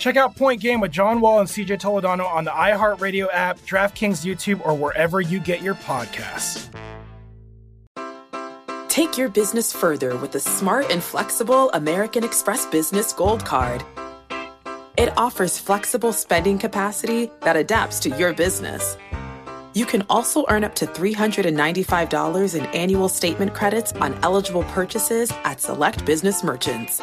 Check out Point Game with John Wall and CJ Toledano on the iHeartRadio app, DraftKings YouTube, or wherever you get your podcasts. Take your business further with the smart and flexible American Express Business Gold Card. It offers flexible spending capacity that adapts to your business. You can also earn up to $395 in annual statement credits on eligible purchases at select business merchants.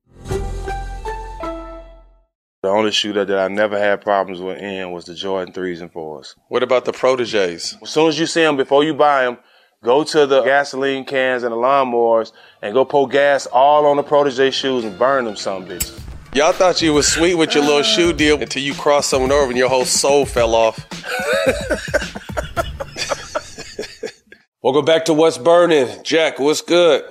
The only shooter that I never had problems with in was the Jordan threes and fours. What about the proteges? As soon as you see them, before you buy them, go to the gasoline cans and the lawnmowers and go pour gas all on the protege shoes and burn them some bitches. Y'all thought you was sweet with your little shoe deal until you crossed someone over and your whole soul fell off. Welcome back to What's Burning. Jack, what's good?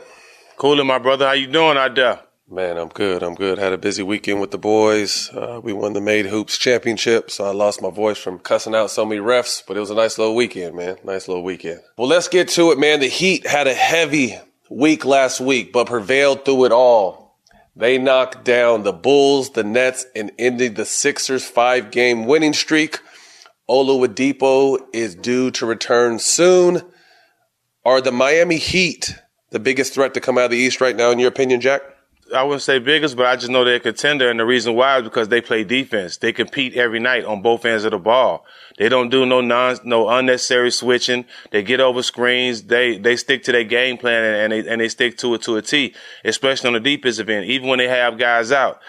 Coolin', my brother. How you doing out there? Man, I'm good. I'm good. Had a busy weekend with the boys. Uh, we won the Made Hoops Championship, so I lost my voice from cussing out so many refs, but it was a nice little weekend, man. Nice little weekend. Well, let's get to it, man. The Heat had a heavy week last week, but prevailed through it all. They knocked down the Bulls, the Nets, and ended the Sixers' five game winning streak. Oladipo is due to return soon. Are the Miami Heat the biggest threat to come out of the East right now, in your opinion, Jack? I wouldn't say biggest, but I just know they're a contender, and the reason why is because they play defense. They compete every night on both ends of the ball. They don't do no non, no unnecessary switching. They get over screens. They they stick to their game plan and, they and they stick to it to a T, especially on the defensive end. Even when they have guys out,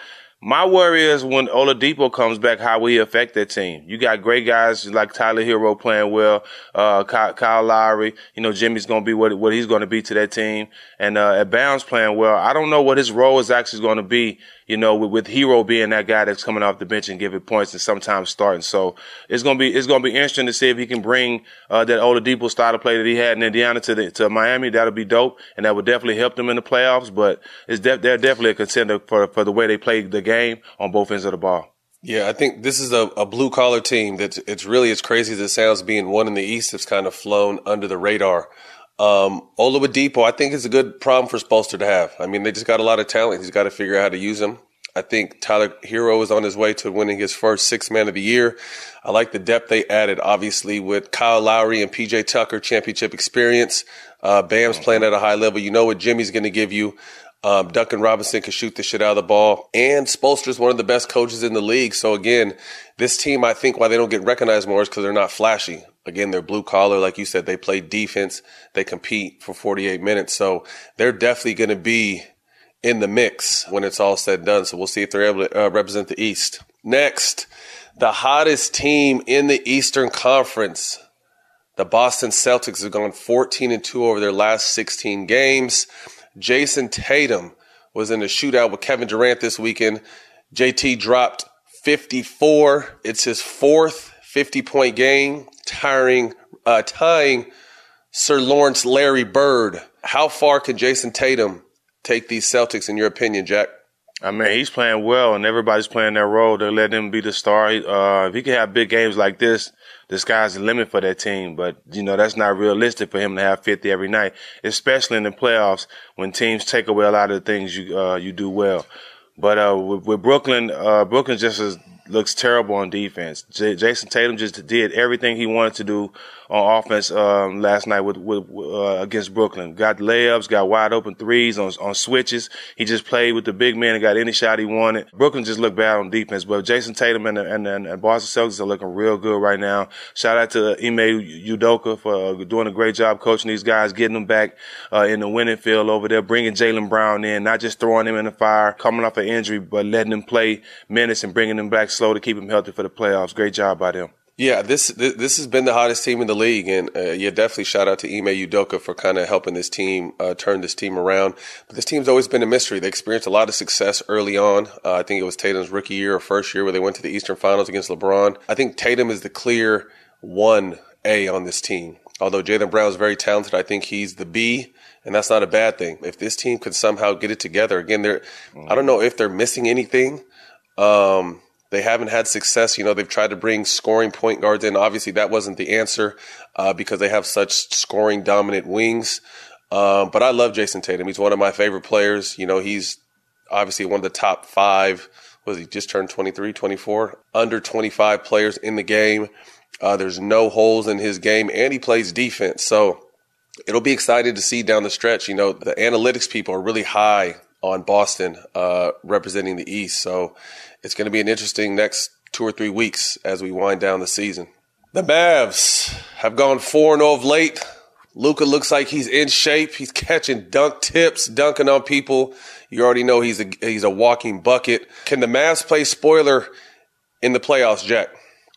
my worry is when Oladipo comes back, how will he affect that team? You got great guys like Tyler Herro playing well, uh, Kyle, Kyle Lowry. You know, Jimmy's going to be what, what he's going to be to that team. And, uh, at Bounds playing well. I don't know what his role is actually going to be, you know, with, with Herro being that guy that's coming off the bench and giving points and sometimes starting. So it's to be, it's to be interesting to see if he can bring, uh, that Oladipo style of play that he had in Indiana to the, to Miami. That'll be dope. And that would definitely help them in the playoffs. But it's de- they're definitely a contender for, for the way they play the game on both ends of the ball. Yeah, I think this is a, a blue collar team that it's really as crazy as it sounds being one in the East that's kind of flown under the radar. Um, Oladipo, I think is a good problem for Spoelstra to have. I mean, they just got a lot of talent. He's got to figure out how to use them. I think Tyler Herro is on his way to winning his first six man of the year. I like the depth they added, obviously, with Kyle Lowry and PJ Tucker championship experience. Uh, Bam's playing at a high level. You know what Jimmy's going to give you. Um, Duncan Robinson can shoot the shit out of the ball. And Spoelstra's one of the best coaches in the league. So again, this team, I think why they don't get recognized more is because they're not flashy. Again, they're blue collar. Like you said, they play defense. They compete for 48 minutes. So they're definitely going to be in the mix when it's all said and done. So we'll see if they're able to uh, represent the East. Next, the hottest team in the Eastern Conference. The Boston Celtics have gone 14 and 2 over their last 16 games. Jayson Tatum was in a shootout with Kevin Durant this weekend. JT dropped 54. It's his fourth 50 point game, tiring, uh, tying Sir Lawrence Larry Bird. How far can Jayson Tatum take these Celtics, in your opinion, Jack? I mean, he's playing well, and everybody's playing their role. They let him be the star. Uh, if he can have big games like this, the sky's the limit for that team. But you know, that's not realistic for him to have 50 every night, especially in the playoffs when teams take away a lot of the things you uh, you do well. But uh, with, with, Brooklyn, uh, Brooklyn just is, looks terrible on defense. J- Jayson Tatum just did everything he wanted to do on offense um, last night with, with uh, against Brooklyn. Got layups, got wide open threes on on switches. He just played with the big man and got any shot he wanted. Brooklyn just looked bad on defense, but Jayson Tatum and and, and, Boston Celtics are looking real good right now. Shout out to Ime Udoka for doing a great job coaching these guys, getting them back uh, in the winning field over there, bringing Jaylen Brown in, not just throwing him in the fire, coming off an injury, but letting him play minutes and bringing him back slow to keep him healthy for the playoffs. Great job by them. Yeah, this this has been the hottest team in the league, and uh, yeah, definitely shout out to Ime Udoka for kind of helping this team uh, turn this team around. But this team's always been a mystery. They experienced a lot of success early on. Uh, I think it was Tatum's rookie year or first year where they went to the Eastern Finals against LeBron. I think Tatum is the clear one A on this team. Although Jaylen Brown is very talented, I think he's the B, and that's not a bad thing. If this team could somehow get it together, again, they're I don't know if they're missing anything. Um, they haven't had success. You know, they've tried to bring scoring point guards in. Obviously, that wasn't the answer uh, because they have such scoring dominant wings. Um, but I love Jayson Tatum. He's one of my favorite players. You know, he's obviously one of the top five. Was he just turned 23, 24? Under 25 players in the game. Uh, there's no holes in his game, and he plays defense. So it'll be exciting to see down the stretch. You know, the analytics people are really high on Boston uh, representing the East. So it's going to be an interesting next two or three weeks as we wind down the season. The Mavs have gone 4 0 of late. Luka looks like he's in shape. He's catching dunk tips, dunking on people. You already know he's a he's a walking bucket. Can the Mavs play spoiler in the playoffs, Jack?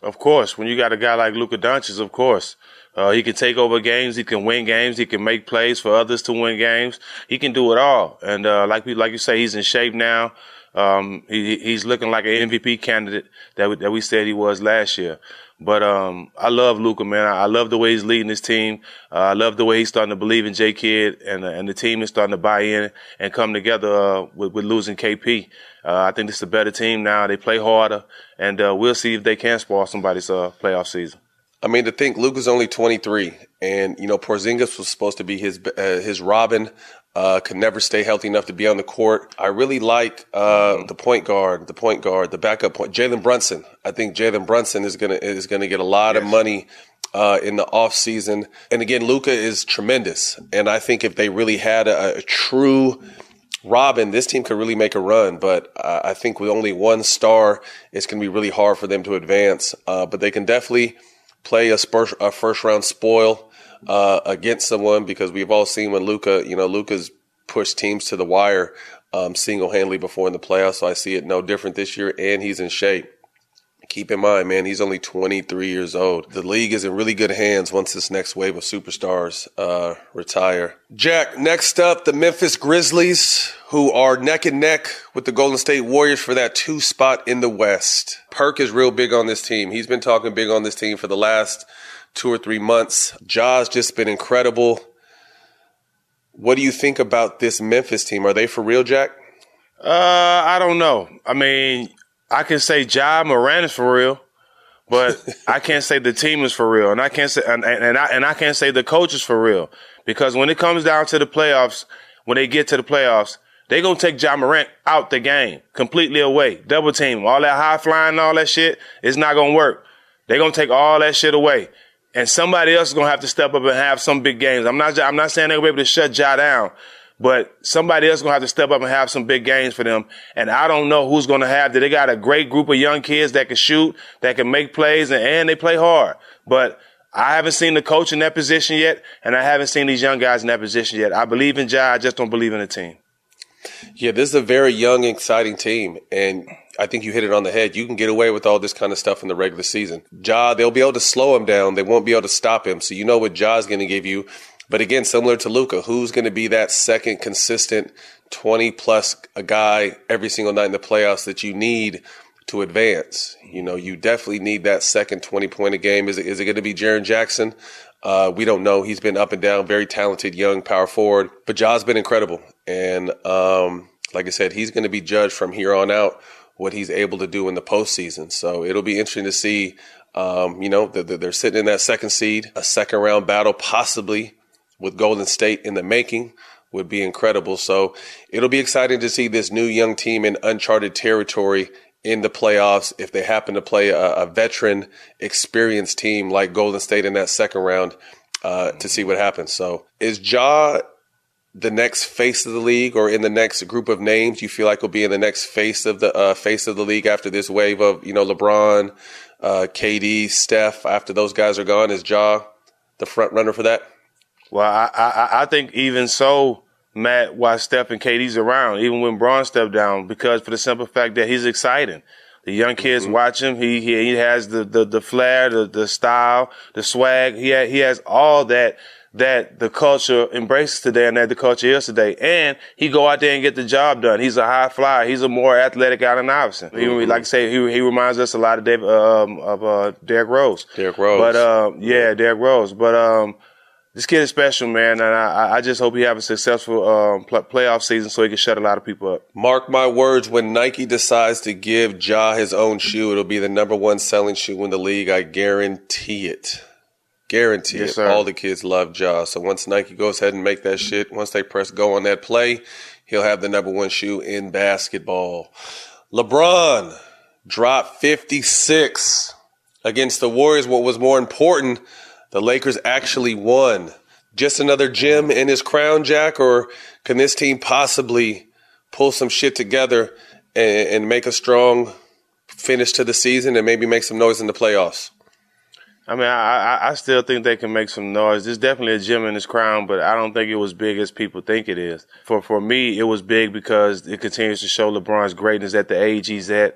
Of course, when you got a guy like Luka Doncic, of course. Uh, he can take over games. He can win games. He can make plays for others to win games. He can do it all. And uh, like we, like you say, he's in shape now. Um, he, he's looking like an MVP candidate that we, that we said he was last year. But um, I love Luka, man. I, love the way he's leading his team. Uh, I love the way he's starting to believe in J Kidd, and uh, and the team is starting to buy in and come together uh, with, with losing KP. Uh, I think this is a better team now. They play harder, and uh, we'll see if they can spoil somebody's uh, playoff season. I mean, to think Luka's only 23, and you know Porzingis was supposed to be his his Robin uh, could never stay healthy enough to be on the court. I really like uh, the point guard, the point guard, the backup point, Jalen Brunson. I think Jalen Brunson is gonna is gonna get a lot yes. of money uh, in the off season. And again, Luka is tremendous, and I think if they really had a, a true Robin, this team could really make a run, but uh, I think with only one star, it's going to be really hard for them to advance. Uh, but they can definitely play a, spur- a first round spoil uh, against someone because we've all seen when Luka, you know, Luka's pushed teams to the wire um, single handedly before in the playoffs. So I see it no different this year, and he's in shape. Keep in mind, man, he's only 23 years old. The league is in really good hands once this next wave of superstars uh, retire. Jack, next up, the Memphis Grizzlies, who are neck and neck with the Golden State Warriors for that two spot in the West. Perk is real big on this team. He's been talking big on this team for the last two or three months. Ja's just been incredible. What do you think about this Memphis team? Are they for real, Jack? Uh, I don't know. I mean, I can say Ja Morant is for real, but I can't say the team is for real, and I can't say and, and I and I can't say the coach is for real because when it comes down to the playoffs, when they get to the playoffs, they gonna take Ja Morant out the game completely away, double team, all that high flying, all that shit. It's not gonna work. They gonna take all that shit away and somebody else is gonna have to step up and have some big games. I'm not I'm not saying they're gonna be able to shut Ja down, but somebody else is gonna have to step up and have some big games for them. And I don't know who's gonna have that. They got a great group of young kids that can shoot, that can make plays, and, and they play hard. But I haven't seen the coach in that position yet, and I haven't seen these young guys in that position yet. I believe in Ja, I just don't believe in the team. Yeah, this is a very young, exciting team, and I think you hit it on the head. You can get away with all this kind of stuff in the regular season. Ja, they'll be able to slow him down. They won't be able to stop him. So you know what Ja's going to give you. But again, similar to Luka, who's going to be that second consistent 20 plus a guy every single night in the playoffs that you need to advance? You know, you definitely need that second 20 point a game. Is it, is it going to be Jaren Jackson? Uh, we don't know. He's been up and down, very talented young power forward, but Ja's been incredible. And, um, like I said, he's going to be judged from here on out what he's able to do in the postseason. So it'll be interesting to see. Um, you know, they're sitting in that second seed, a second round battle, possibly with Golden State in the making would be incredible. So it'll be exciting to see this new young team in uncharted territory in the playoffs if they happen to play a, a veteran, experienced team like Golden State in that second round uh, to see what happens. So is Ja the next face of the league, or in the next group of names you feel like will be in the next face of the uh, face of the league after this wave of you know LeBron, uh, KD, Steph? After those guys are gone, is Ja the front runner for that? Well, I, I, I think even so, Matt, why Steph and KD's around, even when Bron stepped down, because for the simple fact that he's exciting. The young kids mm-hmm. watch him. He, he he has the the, the flair, the, the style, the swag. He ha, he has all that that the culture embraces today and that the culture is today. And he go out there and get the job done. He's a high flyer. He's a more athletic Allen Iverson. Mm-hmm. He, like I say, he, he reminds us a lot of David, um, of, uh, Derrick Rose. Derrick Rose. But, um, yeah, Derrick Rose. But, um, this kid is special, man, and I, I just hope he have a successful um, playoff season so he can shut a lot of people up. Mark my words, when Nike decides to give Ja his own shoe, it'll be the number one selling shoe in the league. I guarantee it. Guarantee yes, it. Sir. All the kids love Ja. So once Nike goes ahead and make that shit, once they press go on that play, he'll have the number one shoe in basketball. LeBron dropped 56 against the Warriors. What was more important – the Lakers actually won. Just another gem in his crown, Jack, or can this team possibly pull some shit together and, and make a strong finish to the season and maybe make some noise in the playoffs? I mean, I, I still think they can make some noise. There's definitely a gem in his crown, but I don't think it was big as people think it is. For for me, it was big because it continues to show LeBron's greatness at the age he's at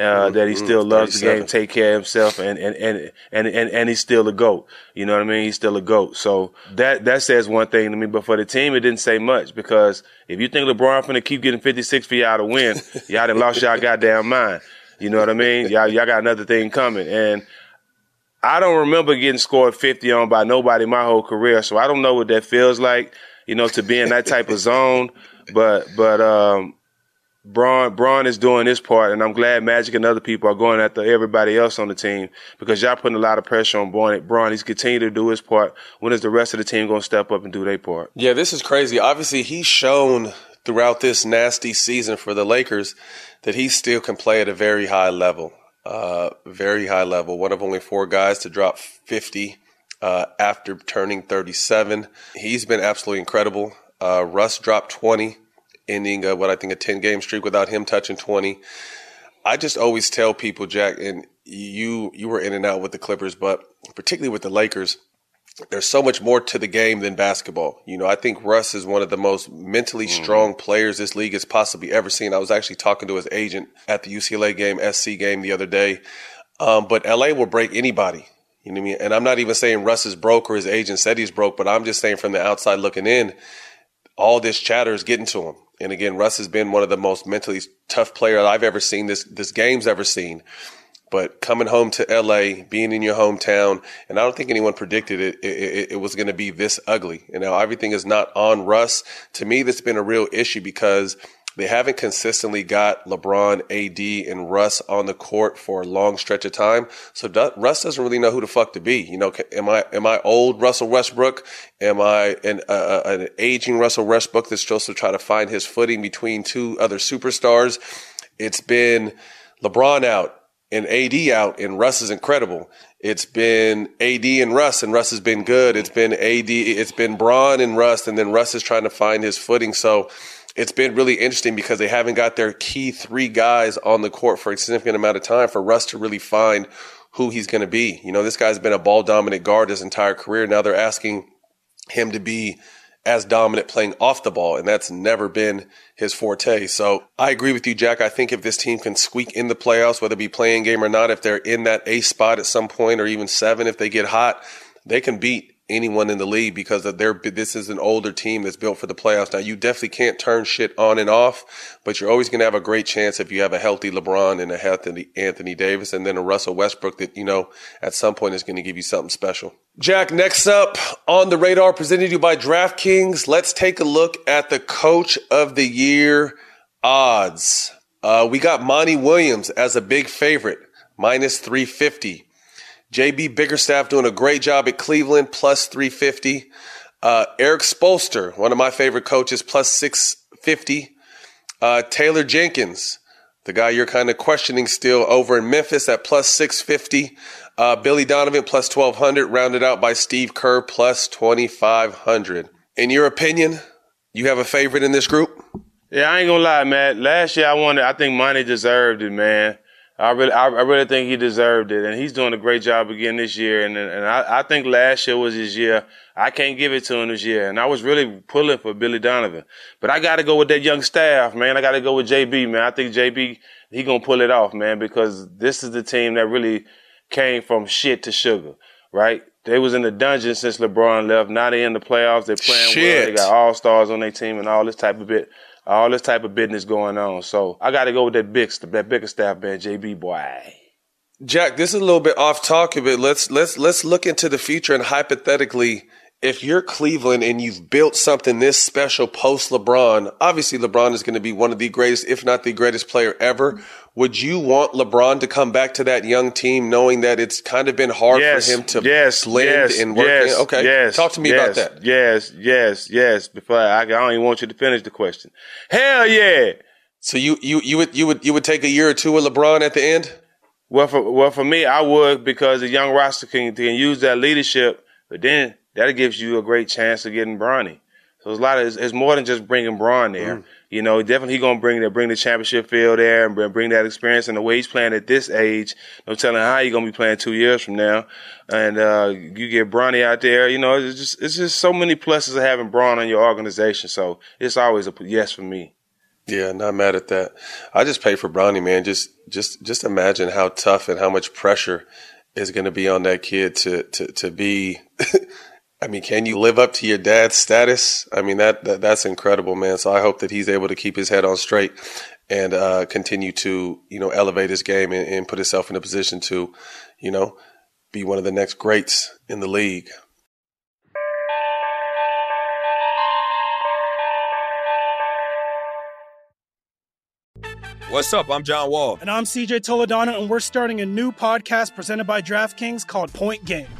uh, mm-hmm. that he still loves the game, take care of himself, and, and, and, and, and, and he's still a GOAT. You know what I mean? He's still a GOAT. So that, that says one thing to me. But for the team, it didn't say much because if you think LeBron finna keep getting 56 for y'all to win, y'all done lost y'all goddamn mind. You know what I mean? Y'all, y'all got another thing coming. And I don't remember getting scored 50 on by nobody my whole career. So I don't know what that feels like, you know, to be in that type of zone. But, but, um, Bron Bron is doing this part, and I'm glad Magic and other people are going after everybody else on the team because y'all putting a lot of pressure on Bron. Bron, he's continuing to do his part. When is the rest of the team going to step up and do their part? Yeah, this is crazy. Obviously, he's shown throughout this nasty season for the Lakers that he still can play at a very high level. Uh, very high level. One of only four guys to drop 50 uh, after turning 37. He's been absolutely incredible. Uh, Russ dropped 20 ending what I think a 10 game streak without him touching 20. I just always tell people, Jack, and you you were in and out with the Clippers, but particularly with the Lakers, there's so much more to the game than basketball. You know, I think Russ is one of the most mentally mm-hmm. strong players this league has possibly ever seen. I was actually talking to his agent at the UCLA game, SC game the other day. Um, but LA will break anybody. You know what I mean? And I'm not even saying Russ is broke or his agent said he's broke, but I'm just saying from the outside looking in, all this chatter is getting to him. And again, Russ has been one of the most mentally tough players I've ever seen this this game's ever seen. But coming home to LA, being in your hometown, and I don't think anyone predicted it, it, it, it was going to be this ugly. You know, everything is not on Russ. To me, that's been a real issue because they haven't consistently got LeBron, AD, and Russ on the court for a long stretch of time. So Russ doesn't really know who the fuck to be. You know, am I am I old Russell Westbrook? Am I an, uh, an aging Russell Westbrook that's supposed to try to find his footing between two other superstars? It's been LeBron out and AD out, and Russ is incredible. It's been AD and Russ, and Russ has been good. It's been AD, it's been Bron and Russ, and then Russ is trying to find his footing. So it's been really interesting because they haven't got their key three guys on the court for a significant amount of time for Russ to really find who he's going to be. You know, this guy's been a ball dominant guard his entire career. Now they're asking him to be as dominant playing off the ball, and that's never been his forte. So I agree with you, Jack. I think if this team can squeak in the playoffs, whether it be playing game or not, if they're in that A spot at some point or even seven, if they get hot, they can beat anyone in the league because of their this is an older team that's built for the playoffs. Now you definitely can't turn shit on and off, but you're always going to have a great chance if you have a healthy LeBron and a healthy Anthony Davis and then a Russell Westbrook that you know at some point is going to give you something special. Jack, next up on the radar presented to you by DraftKings, let's take a look at the coach of the year odds. Uh, we got Monty Williams as a big favorite, minus 350. JB Bickerstaff doing a great job at Cleveland, plus 350. Uh, Erik Spoelstra, one of my favorite coaches, plus 650. Uh, Taylor Jenkins, the guy you're kind of questioning still over in Memphis at plus 650. Uh, Billy Donovan plus 1200, rounded out by Steve Kerr plus 2500. In your opinion, you have a favorite in this group? Yeah, I ain't gonna lie, man. Last year I wanted, I think Monty deserved it, man. I really, I, really think he deserved it, and he's doing a great job again this year. And and I, I think last year was his year. I can't give it to him this year, and I was really pulling for Billy Donovan. But I got to go with that young staff, man. I got to go with JB, man. I think JB he gonna pull it off, man, because this is the team that really came from shit to sugar, right? They was in the dungeon since LeBron left. Now they in the playoffs. They're playing shit. well. They got all stars on their team and all this type of bit all this type of business going on. So I got to go with that big, that Bickerstaff man, JB boy. Jack, this is a little bit off topic, but let's let's let's look into the future and hypothetically if you're Cleveland and you've built something this special post LeBron, obviously LeBron is going to be one of the greatest, if not the greatest player ever. Would you want LeBron to come back to that young team knowing that it's kind of been hard yes, for him to yes, blend yes, and work? Yes, in? Okay. Yes, Talk to me yes, about that. Yes, yes, yes. Before I, I don't even want you to finish the question. Hell yeah. So you, you, you would, you would, you would take a year or two with LeBron at the end? Well, for, well, for me, I would because the young roster can, can use that leadership, but then that gives you a great chance of getting Bronny. So it's a lot of, it's, it's more than just bringing Bron there. Mm. You know, definitely he's gonna bring the bring the championship feel there and bring that experience and the way he's playing at this age. No telling how he's gonna be playing two years from now. And uh, you get Bronny out there. You know, it's just it's just so many pluses of having Bron in your organization. So it's always a yes for me. Yeah, not mad at that. I just pay for Bronny, man. Just just just imagine how tough and how much pressure is going to be on that kid to to to be I mean, can you live up to your dad's status? I mean, that, that that's incredible, man. So I hope that he's able to keep his head on straight and uh, continue to, you know, elevate his game and, and put himself in a position to, you know, be one of the next greats in the league. What's up? I'm John Wall. And I'm CJ Toledano, and we're starting a new podcast presented by DraftKings called Point Game.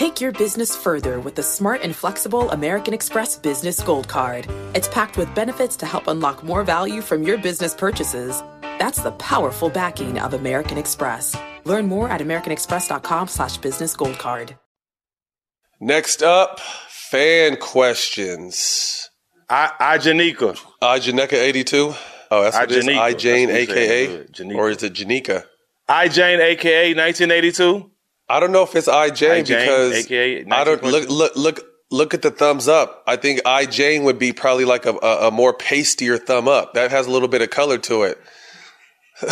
Take your business further with the smart and flexible American Express Business Gold Card. It's packed with benefits to help unlock more value from your business purchases. That's the powerful backing of American Express. Learn more at americanexpress.com slash business gold card. Next up, fan questions. I, I Janika. I Janika 82. Oh, that's what it is. Janika. I Jane, That's what he aka, or is it Janika? I Jane, aka 1982. I don't know if it's I Jane because aka I don't look look look look at the thumbs up. I think I Jane would be probably like a, a, a more pastier thumb up. That has a little bit of color to it.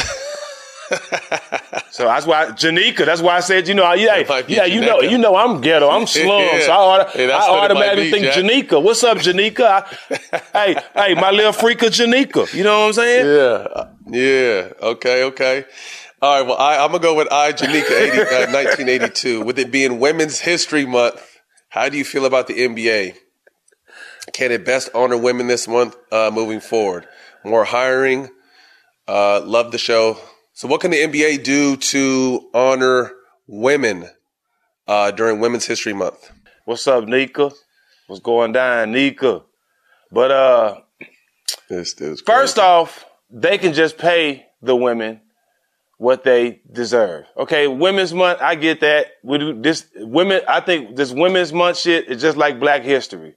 So that's why Janika. That's why I said, you know, yeah, yeah, you know, you know, I'm ghetto, I'm slum, Yeah. so I, Yeah, I what it might automatically think Jack. Janika. What's up, Janika? I, hey, hey, my little freak of Janika. You know what I'm saying? Yeah, yeah. Okay, okay. All right. Well, I, I'm gonna go with I Janika 80, uh, 1982. With it being Women's History Month, how do you feel about the NBA? Can it best honor women this month uh, moving forward? More hiring. Uh, love the show. So, what can the NBA do to honor women uh, during Women's History Month? What's up, Nika? What's going down, Nika? But uh, This is First off, they can just pay the women what they deserve. Okay, Women's Month, I get that. We do this women. I think this Women's Month shit is just like Black History.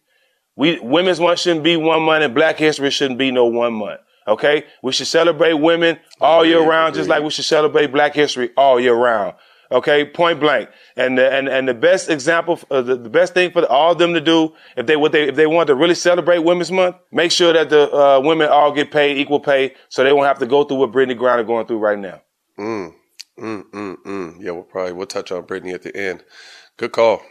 We Women's Month shouldn't be one month, and Black History shouldn't be no one month. Okay, we should celebrate women all year round, just like we should celebrate Black History all year round. Okay, point blank. And the, and and the best example, uh, the, the best thing for all of them to do, if they what they if they want to really celebrate Women's Month, make sure that the uh, women all get paid equal pay, so they won't have to go through what Brittney Griner going through right now. Mm, mm, mm, mm. Yeah, we'll probably we'll touch on Brittney at the end. Good call.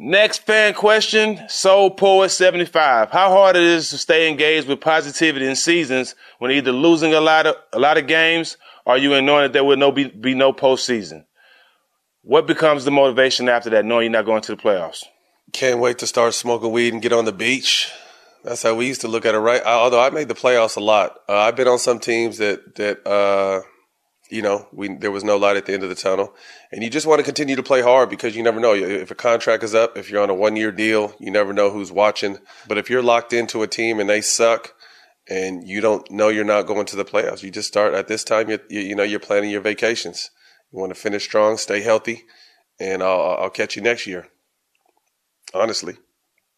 Next fan question, Soul Poet 75. How hard it is to stay engaged with positivity in seasons when either losing a lot of a lot of games or you that there will no be, be no postseason. What becomes the motivation after that, knowing you're not going to the playoffs? Can't wait to start smoking weed and get on the beach. That's how we used to look at it, right? I, although I made the playoffs a lot. Uh, I've been on some teams that that uh, you know we there was no light at the end of the tunnel, and you just want to continue to play hard because you never know if a contract is up. If you're on a one year deal, you never know who's watching. But if you're locked into a team and they suck, and you don't know you're not going to the playoffs, you just start at this time. You're, you you know you're planning your vacations. You want to finish strong, stay healthy, and I'll, I'll catch you next year. Honestly.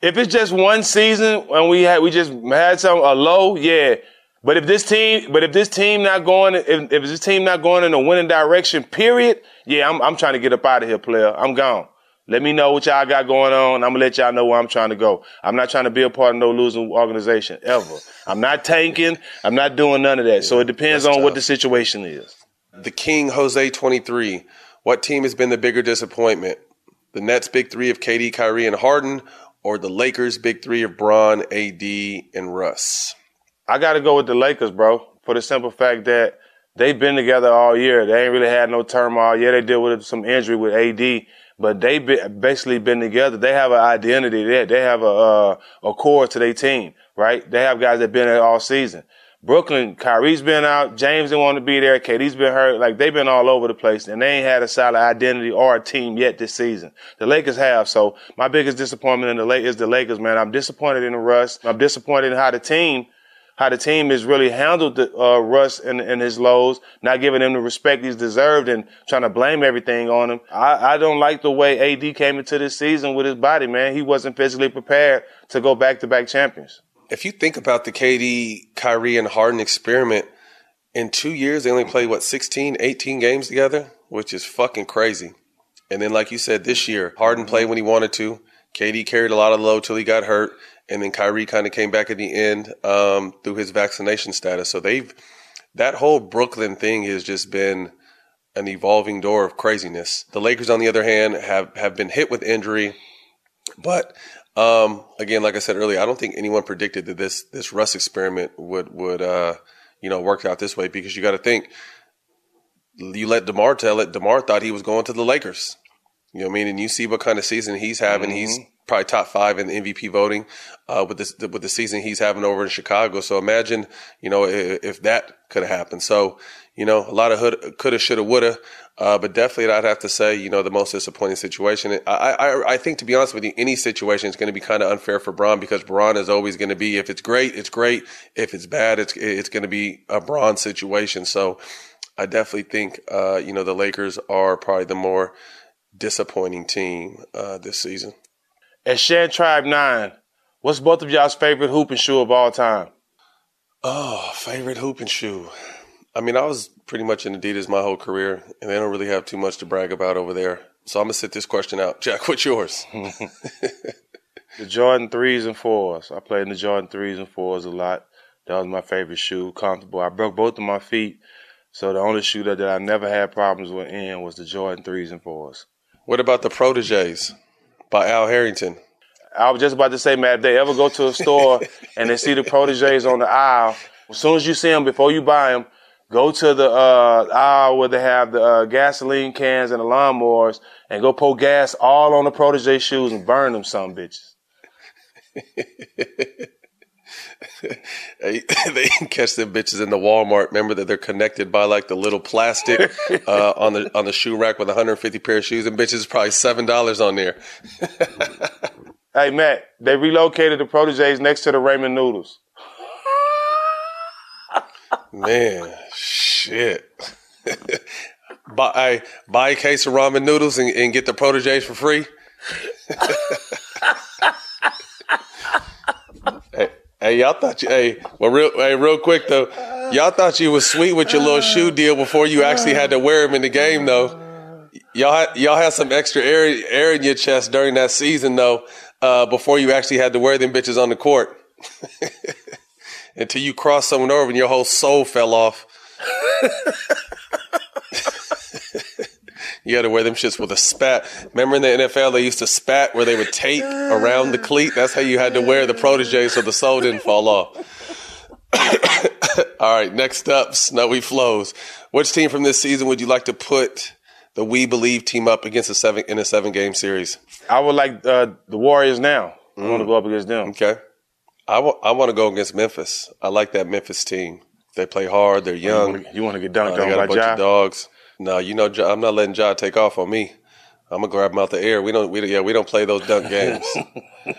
If it's just one season and we had we just had some a low, yeah. But if this team, but if this team not going, if, if this team not going in a winning direction, period, yeah, I'm I'm trying to get up out of here, player. I'm gone. Let me know what y'all got going on. I'm gonna let y'all know where I'm trying to go. I'm not trying to be a part of no losing organization ever. I'm not tanking. I'm not doing none of that. so it depends on what the situation is. The King Jose 23. What team has been the bigger disappointment? The Nets big three of KD, Kyrie, and Harden, or the Lakers big three of Bron, AD, and Russ? I got to go with the Lakers, bro, for the simple fact that they've been together all year. They ain't really had no turmoil. Yeah, they deal with some injury with AD, but they be, basically been together. They have an identity. They, they have a, uh, a core to their team, right? They have guys that been there all season. Brooklyn, Kyrie's been out. James didn't want to be there. KD's been hurt. Like they've been all over the place, and they ain't had a solid identity or a team yet this season. The Lakers have. So my biggest disappointment in the Lakers is the Lakers, man. I'm disappointed in the Russ. I'm disappointed in how the team, how the team has really handled the uh, Russ and, and his lows, not giving him the respect he's deserved, and trying to blame everything on him. I, I don't like the way AD came into this season with his body, man. He wasn't physically prepared to go back to back champions. If you think about the KD, Kyrie, and Harden experiment, in two years they only played what 16, 18 games together, which is fucking crazy. And then, like you said, this year Harden played when he wanted to. KD carried a lot of load till he got hurt, and then Kyrie kind of came back at the end um, through his vaccination status. So they've that whole Brooklyn thing has just been an evolving door of craziness. The Lakers, on the other hand, have have been hit with injury, but um, again, like I said earlier, I don't think anyone predicted that this this Russ experiment would would uh, you know work out this way because you got to think you let Demar tell it. Demar thought he was going to the Lakers. You know what I mean? And you see what kind of season he's having. He's probably top five in the MVP voting uh, with this with the season he's having over in Chicago. So imagine you know if, if that could have happened. So you know a lot of hood, coulda, shoulda, woulda. Uh, but definitely, I'd have to say, you know, the most disappointing situation. I, I, I think, to be honest with you, any situation is going to be kind of unfair for Bron because Bron is always going to be, if it's great, it's great. If it's bad, it's it's going to be a Bron situation. So, I definitely think, uh, you know, the Lakers are probably the more disappointing team uh, this season. At Shan Tribe Nine, what's both of y'all's favorite hoop and shoe of all time? Oh, favorite hoop and shoe. I mean, I was pretty much in Adidas my whole career, and they don't really have too much to brag about over there. So I'm gonna sit this question out. Jack, what's yours? the Jordan threes and fours. I played in the Jordan threes and fours a lot. That was my favorite shoe, comfortable. I broke both of my feet, so the only shoe that, that I never had problems with in was the Jordan threes and fours. What about the Proteges by Al Harrington? I was just about to say, man, if they ever go to a store and they see the Proteges on the aisle, as soon as you see them, before you buy them, Go to the uh, aisle where they have the uh, gasoline cans and the lawnmowers and go pour gas all on the protege shoes and burn them some bitches. they, they catch them bitches in the Walmart. Remember that they're connected by like the little plastic uh, on the on the shoe rack with 150 pair of shoes, and bitches probably seven dollars on there. hey Matt, they relocated the proteges next to the ramen noodles. Man, shit. buy buy a case of ramen noodles and, and get the proteges for free. Hey, y'all thought you. Hey, well, real, hey, real quick though, y'all thought you was sweet with your little shoe deal before you actually had to wear them in the game though. Y'all had, y'all had some extra air air in your chest during that season though, uh, before you actually had to wear them bitches on the court until you crossed someone over and your whole soul fell off. you had to wear them shits with a spat. Remember in the NFL they used to spat where they would tape around the cleat? That's how you had to wear the protege so the sole didn't fall off. All right, next up, Snowy Flows. Which team from this season would you like to put the We Believe team up against a seven in a seven game series? I would like uh, the Warriors now. I want to go up against them. Okay. I, w- I want to go against Memphis. I like that Memphis team. They play hard. They're young. You want to get dunked Uh, on got by a bunch Ja? of dogs. No, you know, I'm not letting Ja take off on me. I'm gonna grab him out the air. We don't. We don't- yeah, we don't play those dunk games.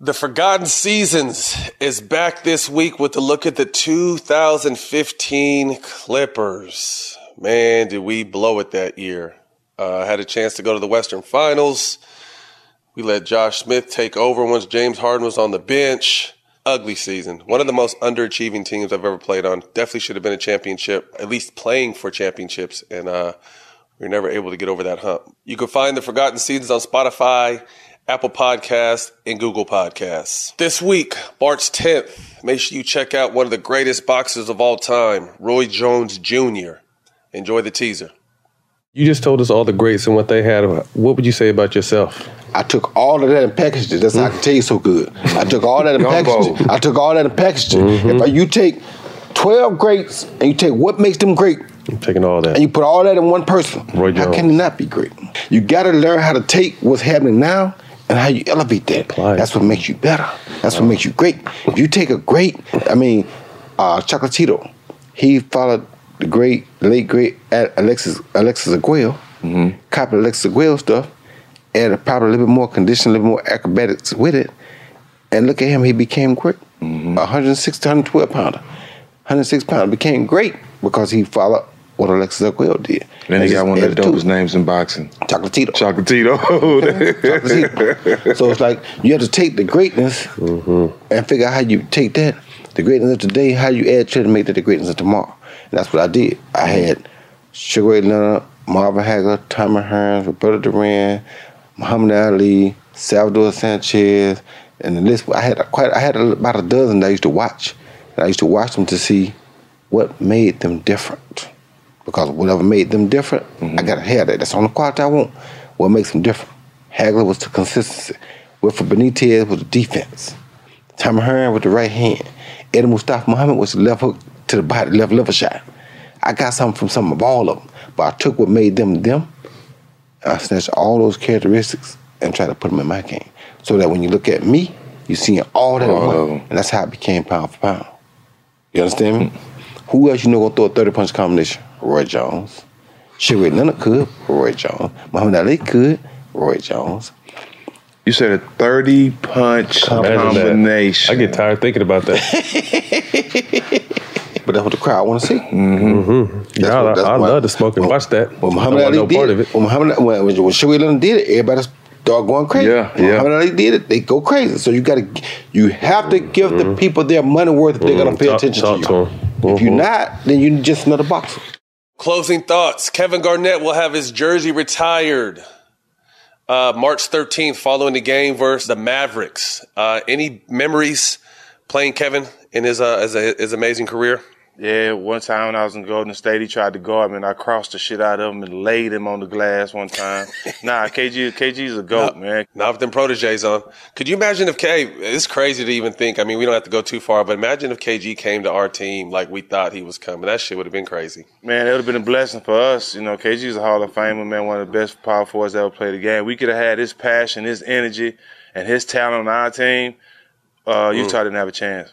the Forgotten Seasons is back this week with a look at the 2015 Clippers. Man, did we blow it that year? Uh, had a chance to go to the Western Finals. We let Josh Smith take over once James Harden was on the bench. Ugly season. One of the most underachieving teams I've ever played on. Definitely should have been a championship, at least playing for championships. And uh, we are never able to get over that hump. You can find the Forgotten Seasons on Spotify, Apple Podcasts, and Google Podcasts. This week, March 10th, make sure you check out one of the greatest boxers of all time, Roy Jones Jr. Enjoy the teaser. You just told us all the greats and what they had. What would you say about yourself? I took all of that and packaged it. That's how I can tell you so good. I took all that and packaged it. I took all that and packaged it. If you take 12 greats and you take what makes them great, I'm taking all that. and you put all that in one person, Roy how Jones. can it not be great? You got to learn how to take what's happening now and how you elevate that. That's what makes you better. That's what makes you great. If you take a great, I mean, uh, Chocolatito, he followed the great, late great Alexis Alexis Arguello, copied Alexis Arguello stuff, added probably a little bit more condition, a little bit more acrobatics with it, and look at him, he became great. Mm-hmm. 106 to 112 pounder. 106 pounder became great because he followed what Alexis Arguello did. Then he got one of the dopest names in boxing. Chocolatito. Chocolatito. Chocolatito. so it's like you have to take the greatness mm-hmm. and figure out how you take that, the greatness of today, how you add to it to make that the greatness of tomorrow. And that's what I did. I had Sugar Ray Leonard, Marvin Hagler, Tommy Hearns, Roberto Duran, Muhammad Ali, Salvador Sanchez, and the list. I had a, quite. I had about a dozen that I used to watch. And I used to watch them to see what made them different. Because whatever made them different, I mm-hmm. gotta have that. That's the only quality I want. What makes them different? Hagler was the consistency. Wilfred Benitez was the defense. Tommy Hearn with the right hand. Eddie Mustafa Muhammad was the left hook to the body, left level shot. I got something from some of all of them, but I took what made them them. And I snatched all those characteristics and tried to put them in my game, so that when you look at me, you see all that in All of one, and that's how I became pound for pound. You understand me? Who else you know gonna throw a thirty punch combination? Roy Jones. Sugar Ray Leonard could, Roy Jones. Muhammad Ali could, Roy Jones. You said a 30 punch Imagine that. combination. I get tired thinking about that. But that's what the crowd want to see. Mm-hmm. Yeah, I, I love to smoke and watch that. When Muhammad Ali no did it, when Muhammad when, when, when Sugar Ray Leonard did it, everybody started going crazy. Yeah, when yeah. Muhammad Ali did it, they go crazy. So you got to, you have to give the people their money worth if they're gonna pay Mm-hmm. Talk- attention talk to to you. 'em. If you're Mhm. not, then you're just another boxer. Closing thoughts. Kevin Garnett will have his jersey retired uh, March 13th following the game versus the Mavericks. Uh, any memories playing Kevin in his, uh, his, his amazing career? Yeah, one time when I was in Golden State, he tried to guard me, and I crossed the shit out of him and laid him on the glass one time. nah, KG, KG's a goat, man. Not with them proteges on. Could you imagine if K? It's crazy to even think. I mean, we don't have to go too far, but imagine if KG came to our team like we thought he was coming. That shit would have been crazy. Man, it would have been a blessing for us. You know, KG's a Hall of Famer, man, one of the best power forwards that ever played the game. We could have had his passion, his energy, and his talent on our team. Uh, Utah didn't have a chance.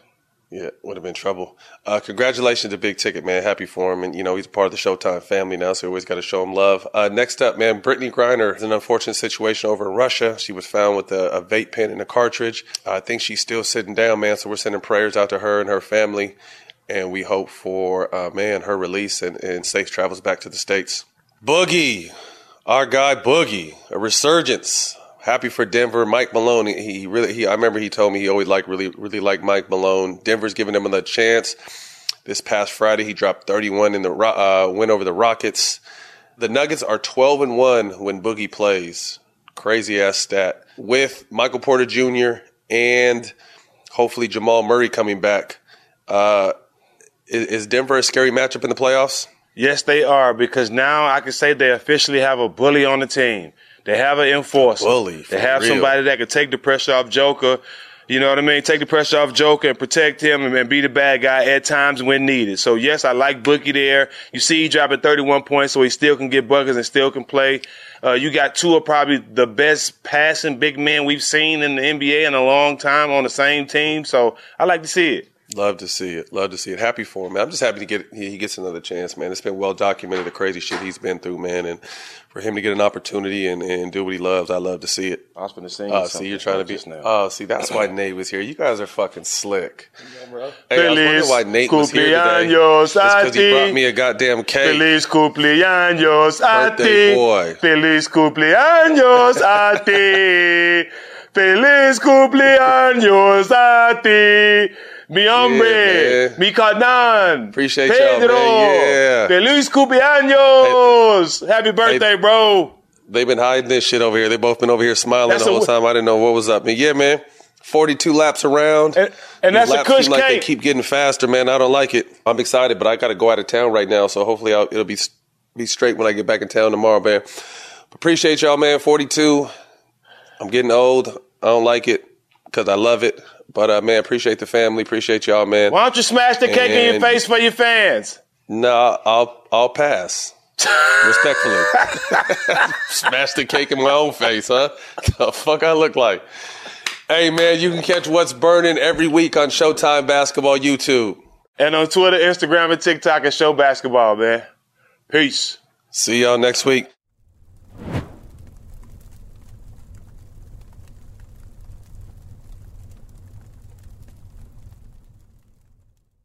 Yeah, would have been trouble. Uh, congratulations to Big Ticket, man. Happy for him. And, you know, he's part of the Showtime family now, so we always got to show him love. Uh, next up, man, Brittney Griner is an unfortunate situation over in Russia. She was found with a, a vape pen and a cartridge. I think she's still sitting down, man, so we're sending prayers out to her and her family. And we hope for, uh, man, her release and, and safe travels back to the States. Boogie, our guy Boogie, a resurgence. Happy for Denver. Mike Malone, he really, he, I remember he told me he always liked, really, really liked Mike Malone. Denver's giving him another chance. This past Friday, he dropped 31 in the uh, win over the Rockets. The Nuggets are 12 and 1 when Boogie plays. Crazy ass stat. With Michael Porter Jr. and hopefully Jamal Murray coming back. Uh, is, is Denver a scary matchup in the playoffs? Yes, they are because now I can say they officially have a bully on the team. They have an enforcer. Bully, They have real. somebody that can take the pressure off Joker. You know what I mean? Take the pressure off Joker and protect him and, and be the bad guy at times when needed. So yes, I like Boogie there. You see he dropping 31 points so he still can get buckets and still can play. Uh, you got two of probably the best passing big men we've seen in the NBA in a long time on the same team. So I like to see it. Love to see it. Love to see it. Happy for him. Man. I'm just happy to get he gets another chance, man. It's been well documented the crazy shit he's been through, man, and for him to get an opportunity and, and do what he loves, I love to see it. I was going to sing Oh, see, you're trying to be. just now. Oh, see, that's why Nate was here. You guys are fucking slick. Hey, I was wondering why Nate was here today. cumpleaños It's because he brought me a goddamn cake. Feliz cumpleaños a ti. boy. Feliz cumpleaños a ti. Feliz cumpleaños a ti. Mi hombre, man. mi carnal. Appreciate y'all, Pedro. man. Yeah. Feliz cumpleaños. Happy birthday, bro. They've been hiding this shit over here. They both been over here smiling That's the whole a- time. I didn't know what was up. Yeah, man. 42 laps around. And, and that's a laps kush seem like they cake. keep getting faster, man. I don't like it. I'm excited, but I got to go out of town right now, so hopefully I'll, it'll be be straight when I get back in town tomorrow, man. Appreciate y'all, man. 42. I'm getting old. I don't like it because I love it. But uh, man, appreciate the family. Appreciate y'all, man. Why don't you smash the cake in your face for your fans? No, I'll I'll pass. Respectfully. Smash the cake in my own face, huh? The fuck I look like. Hey man, you can catch what's burning every week on Showtime Basketball YouTube. And on Twitter, Instagram, and TikTok at Show Basketball, man. Peace. See y'all next week.